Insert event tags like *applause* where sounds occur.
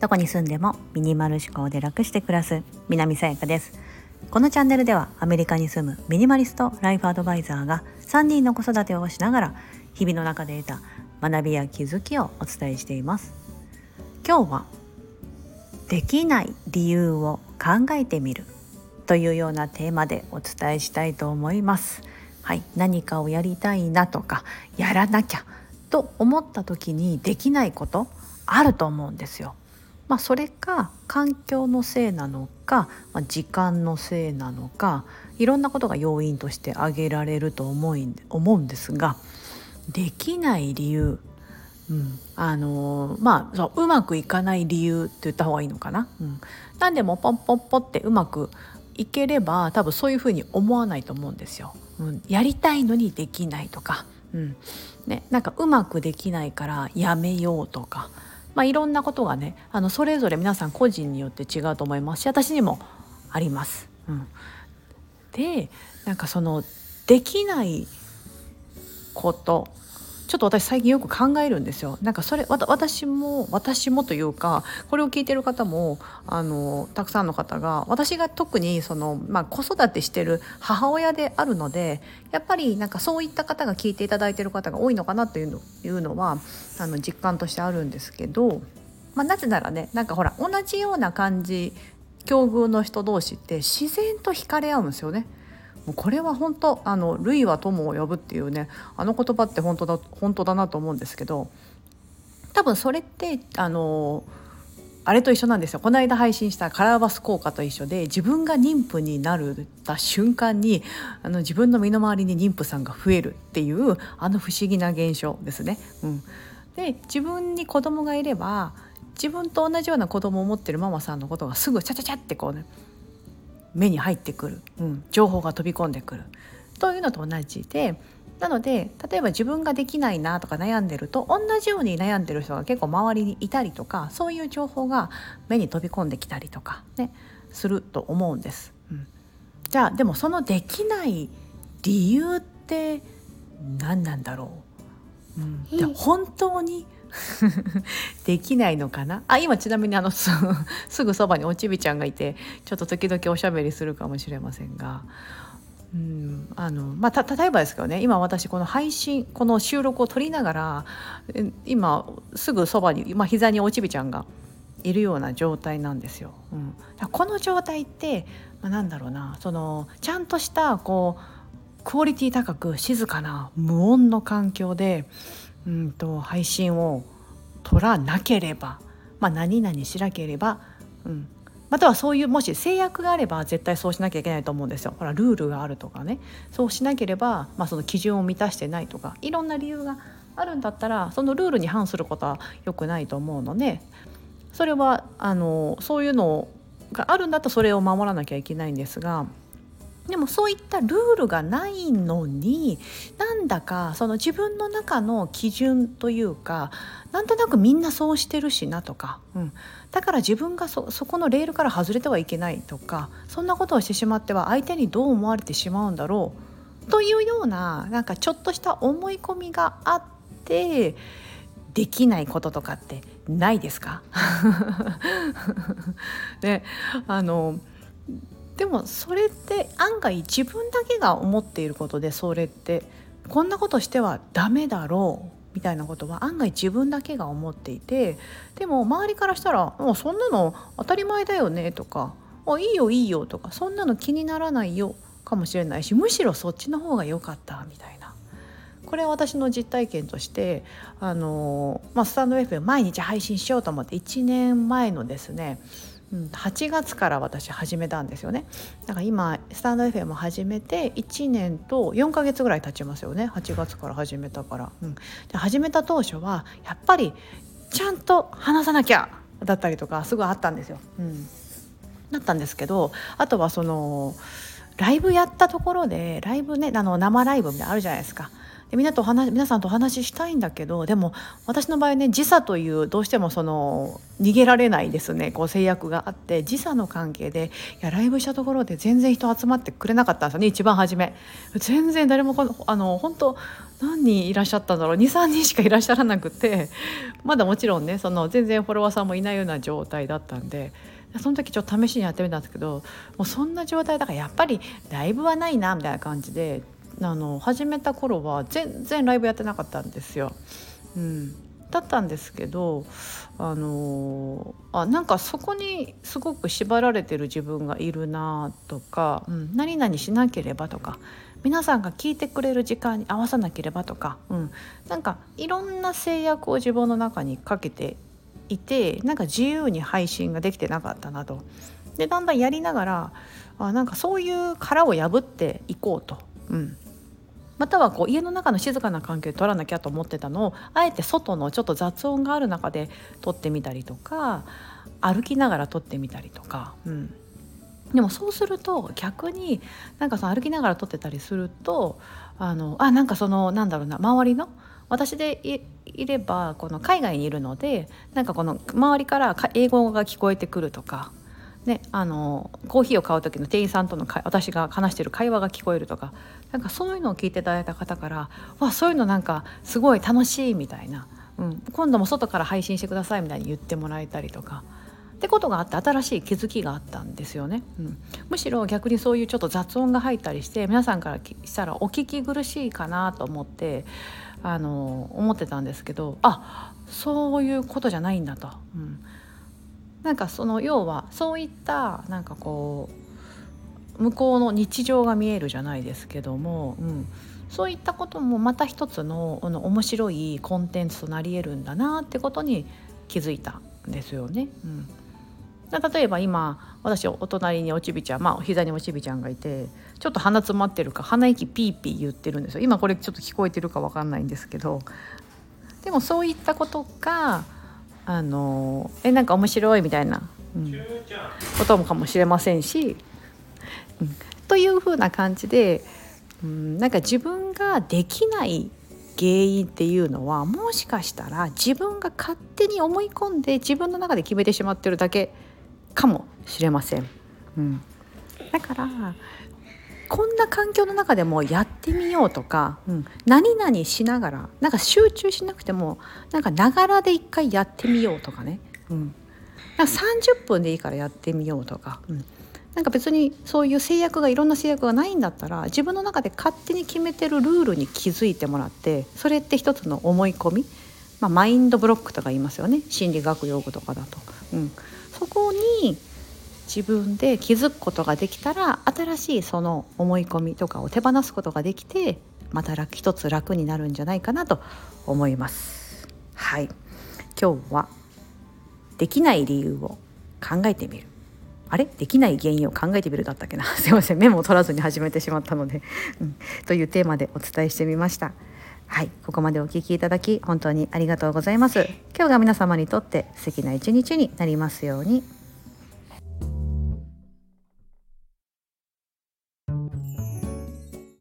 どこに住んでもミニマル思考で楽して暮らす南さやかです。このチャンネルではアメリカに住むミニマリストライフアドバイザーが3人の子育てをしながら日々の中で得た学びや気づきをお伝えしています。今日はできない理由を考えてみるというようなテーマでお伝えしたいと思います。はい、何かをやりたいなとかやらなきゃと思った時にできないことあると思うんですよ。まあ、それか環境のせいなのか、まあ、時間のせいなのかいろんなことが要因として挙げられると思い思うんですができない理由、うん、あの、まあそううまくいかない理由って言った方がいいのかな。うん、何でもポンポンポってうまくいければ多分そういうふうに思わないと思うんですよ。うん、やりたいのにできないとか、うんね、なんかうまくできないからやめようとか。まあ、いろんなことがねあのそれぞれ皆さん個人によって違うと思いますし私にもあります。うん、でなんかそのできないことちょっと私最近よく考えるんですよ。なんかそれ私も私もというかこれを聞いてる方もあのたくさんの方が私が特にその、まあ、子育てしてる母親であるのでやっぱりなんかそういった方が聞いていただいてる方が多いのかなというのいうのはあの実感としてあるんですけど、まあ、なぜならねなんかほら同じような感じ境遇の人同士って自然と惹かれ合うんですよね。もうこれは本当あの類は友を呼ぶっていうねあの言葉って本当だ本当だなと思うんですけど多分それってあのあれと一緒なんですよこの間配信したカラーバス効果と一緒で自分が妊婦になるた瞬間にあの自分の身の回りに妊婦さんが増えるっていうあの不思議な現象ですね。うん、で自分に子供がいれば自分と同じような子供を持ってるママさんのことがすぐチャチャチャってこうね目に入ってくる、うん、情報が飛び込んでくる。というのと同じでなので例えば自分ができないなとか悩んでると同じように悩んでる人が結構周りにいたりとかそういう情報が目に飛び込んできたりとかねすると思うんです。うん、じゃあでもそのできない理由って何なんだろう、うん、で本当に *laughs* できないのかな？あ今ちなみにあの *laughs* すぐそばにおちびちゃんがいてちょっと時々おしゃべりするかもしれませんが。うんあのまあ、例えばですけどね今私この配信この収録を撮りながら今すぐそばに、まあ、膝におちびちゃんがいるような状態なんですよ。うん、この状態って、まあ、なんだろうなそのちゃんとしたこうクオリティ高く静かな無音の環境でうんと配信を取らなければ、まあ、何々しなければ、うん、またはそういうもし制約があれば絶対そうしなきゃいけないと思うんですよ。ほらルールがあるとかねそうしなければ、まあ、その基準を満たしてないとかいろんな理由があるんだったらそのルールに反することは良くないと思うのでそれはあのそういうのがあるんだったらそれを守らなきゃいけないんですが。でもそういったルールがないのになんだかその自分の中の基準というかなんとなくみんなそうしてるしなとか、うん、だから自分がそこのレールから外れてはいけないとかそんなことをしてしまっては相手にどう思われてしまうんだろうというようななんかちょっとした思い込みがあってできないこととかってないですか？で *laughs* あのでもそれって案外自分だけが思っていることでそれってこんなことしてはダメだろうみたいなことは案外自分だけが思っていてでも周りからしたら「もうそんなの当たり前だよね」とか「あいいよいいよ」とか「そんなの気にならないよ」かもしれないしむしろそっちの方が良かったみたいな。これは私の実体験としてあの、まあ、スタンド FM 毎日配信しようと思って1年前のですねうん8月から私始めたんですよね。だから今スタンド FM 始めて1年と4ヶ月ぐらい経ちますよね。8月から始めたから、うん、で始めた当初はやっぱりちゃんと話さなきゃだったりとかすごいあったんですよ、うん、だったんですけどあとはそのライブやったところでライブねあの生ライブみたいなのあるじゃないですか。みんなと話皆さんとお話ししたいんだけどでも私の場合ね時差というどうしてもその逃げられないですね。こう制約があって時差の関係でいやライブしたところで全然人集まってくれなかったんですよね。一番初め。全然誰もこのあの本当何人いらっしゃったんだろう。23人しかいらっしゃらなくてまだもちろんねその全然フォロワーさんもいないような状態だったんで。その時ちょっと試しにやってみたんですけどもうそんな状態だからやっぱりライブはないなみたいな感じであの始めた頃は全然ライブやってなかったんですよ。うん、だったんですけどあのあなんかそこにすごく縛られてる自分がいるなとか、うん、何々しなければとか皆さんが聞いてくれる時間に合わさなければとか、うん、なんかいろんな制約を自分の中にかけていてなんか自由に配信ができてなかったなと。でだんだんやりながらあなんかそういう殻を破っていこうと、うん、またはこう家の中の静かな環境で撮らなきゃと思ってたのをあえて外のちょっと雑音がある中で撮ってみたりとか歩きながら撮ってみたりとか、うん、でもそうすると逆になんかその歩きながら撮ってたりするとあのあなんかそのなんだろうな周りの私でいればこの海外にいるのでなんかこの周りから英語が聞こえてくるとかね、あのコーヒーを買う時の店員さんとの私が話してる会話が聞こえるとかなんかそういうのを聞いていただいた方から「わそういうのなんかすごい楽しい」みたいな、うん、今度も外から配信してくださいみたいに言ってもらえたりとか。ってことがあって新しい気づきがあったんですよね、うん、むしろ逆にそういうちょっと雑音が入ったりして皆さんからしたらお聞き苦しいかなと思ってあの思ってたんですけどあそういうことじゃないんだと、うん、なんかその要はそういったなんかこう向こうの日常が見えるじゃないですけども、うん、そういったこともまた一つのの面白いコンテンツとなり得るんだなってことに気づいたんですよね。うん。例えば今私お隣におちびちゃんまあ膝におちびちゃんがいてちょっと鼻詰まってるか鼻息ピーピー言ってるんですよ。今これちょっと聞こえてるか分かんないんですけど。でもそういったことがあのえなんか面白いみたいな、うん、こともかもしれませんし、うん、というふうな感じで、うん、なんか自分ができない原因っていうのはもしかしたら自分が勝手に思い込んで自分の中で決めてしまってるだけかもしれません。うん、だからこんな環境の中でもやってみようとか、うん、何々しながらなんか集中しなくてもなんかながらで一回やってみようとかね、うん、なんか30分でいいからやってみようとか、うん、なんか別にそういう制約がいろんな制約がないんだったら自分の中で勝手に決めてるルールに気づいてもらってそれって一つの思い込み、まあ、マインドブロックとか言いますよね。心理学用語とかだと。うん、そこに自分で気づくことができたら新しいその思い込みとかを手放すことができてまた一つ楽になるんじゃないかなと思います。はい。今日はできない理由を考えてみる。あれ？できない原因を考えてみるだったっけな？*laughs* すいません。メモを取らずに始めてしまったので、うん、というテーマでお伝えしてみました。はい。ここまでお聴きいただき本当にありがとうございます。今日が皆様にとって素敵な一日になりますように。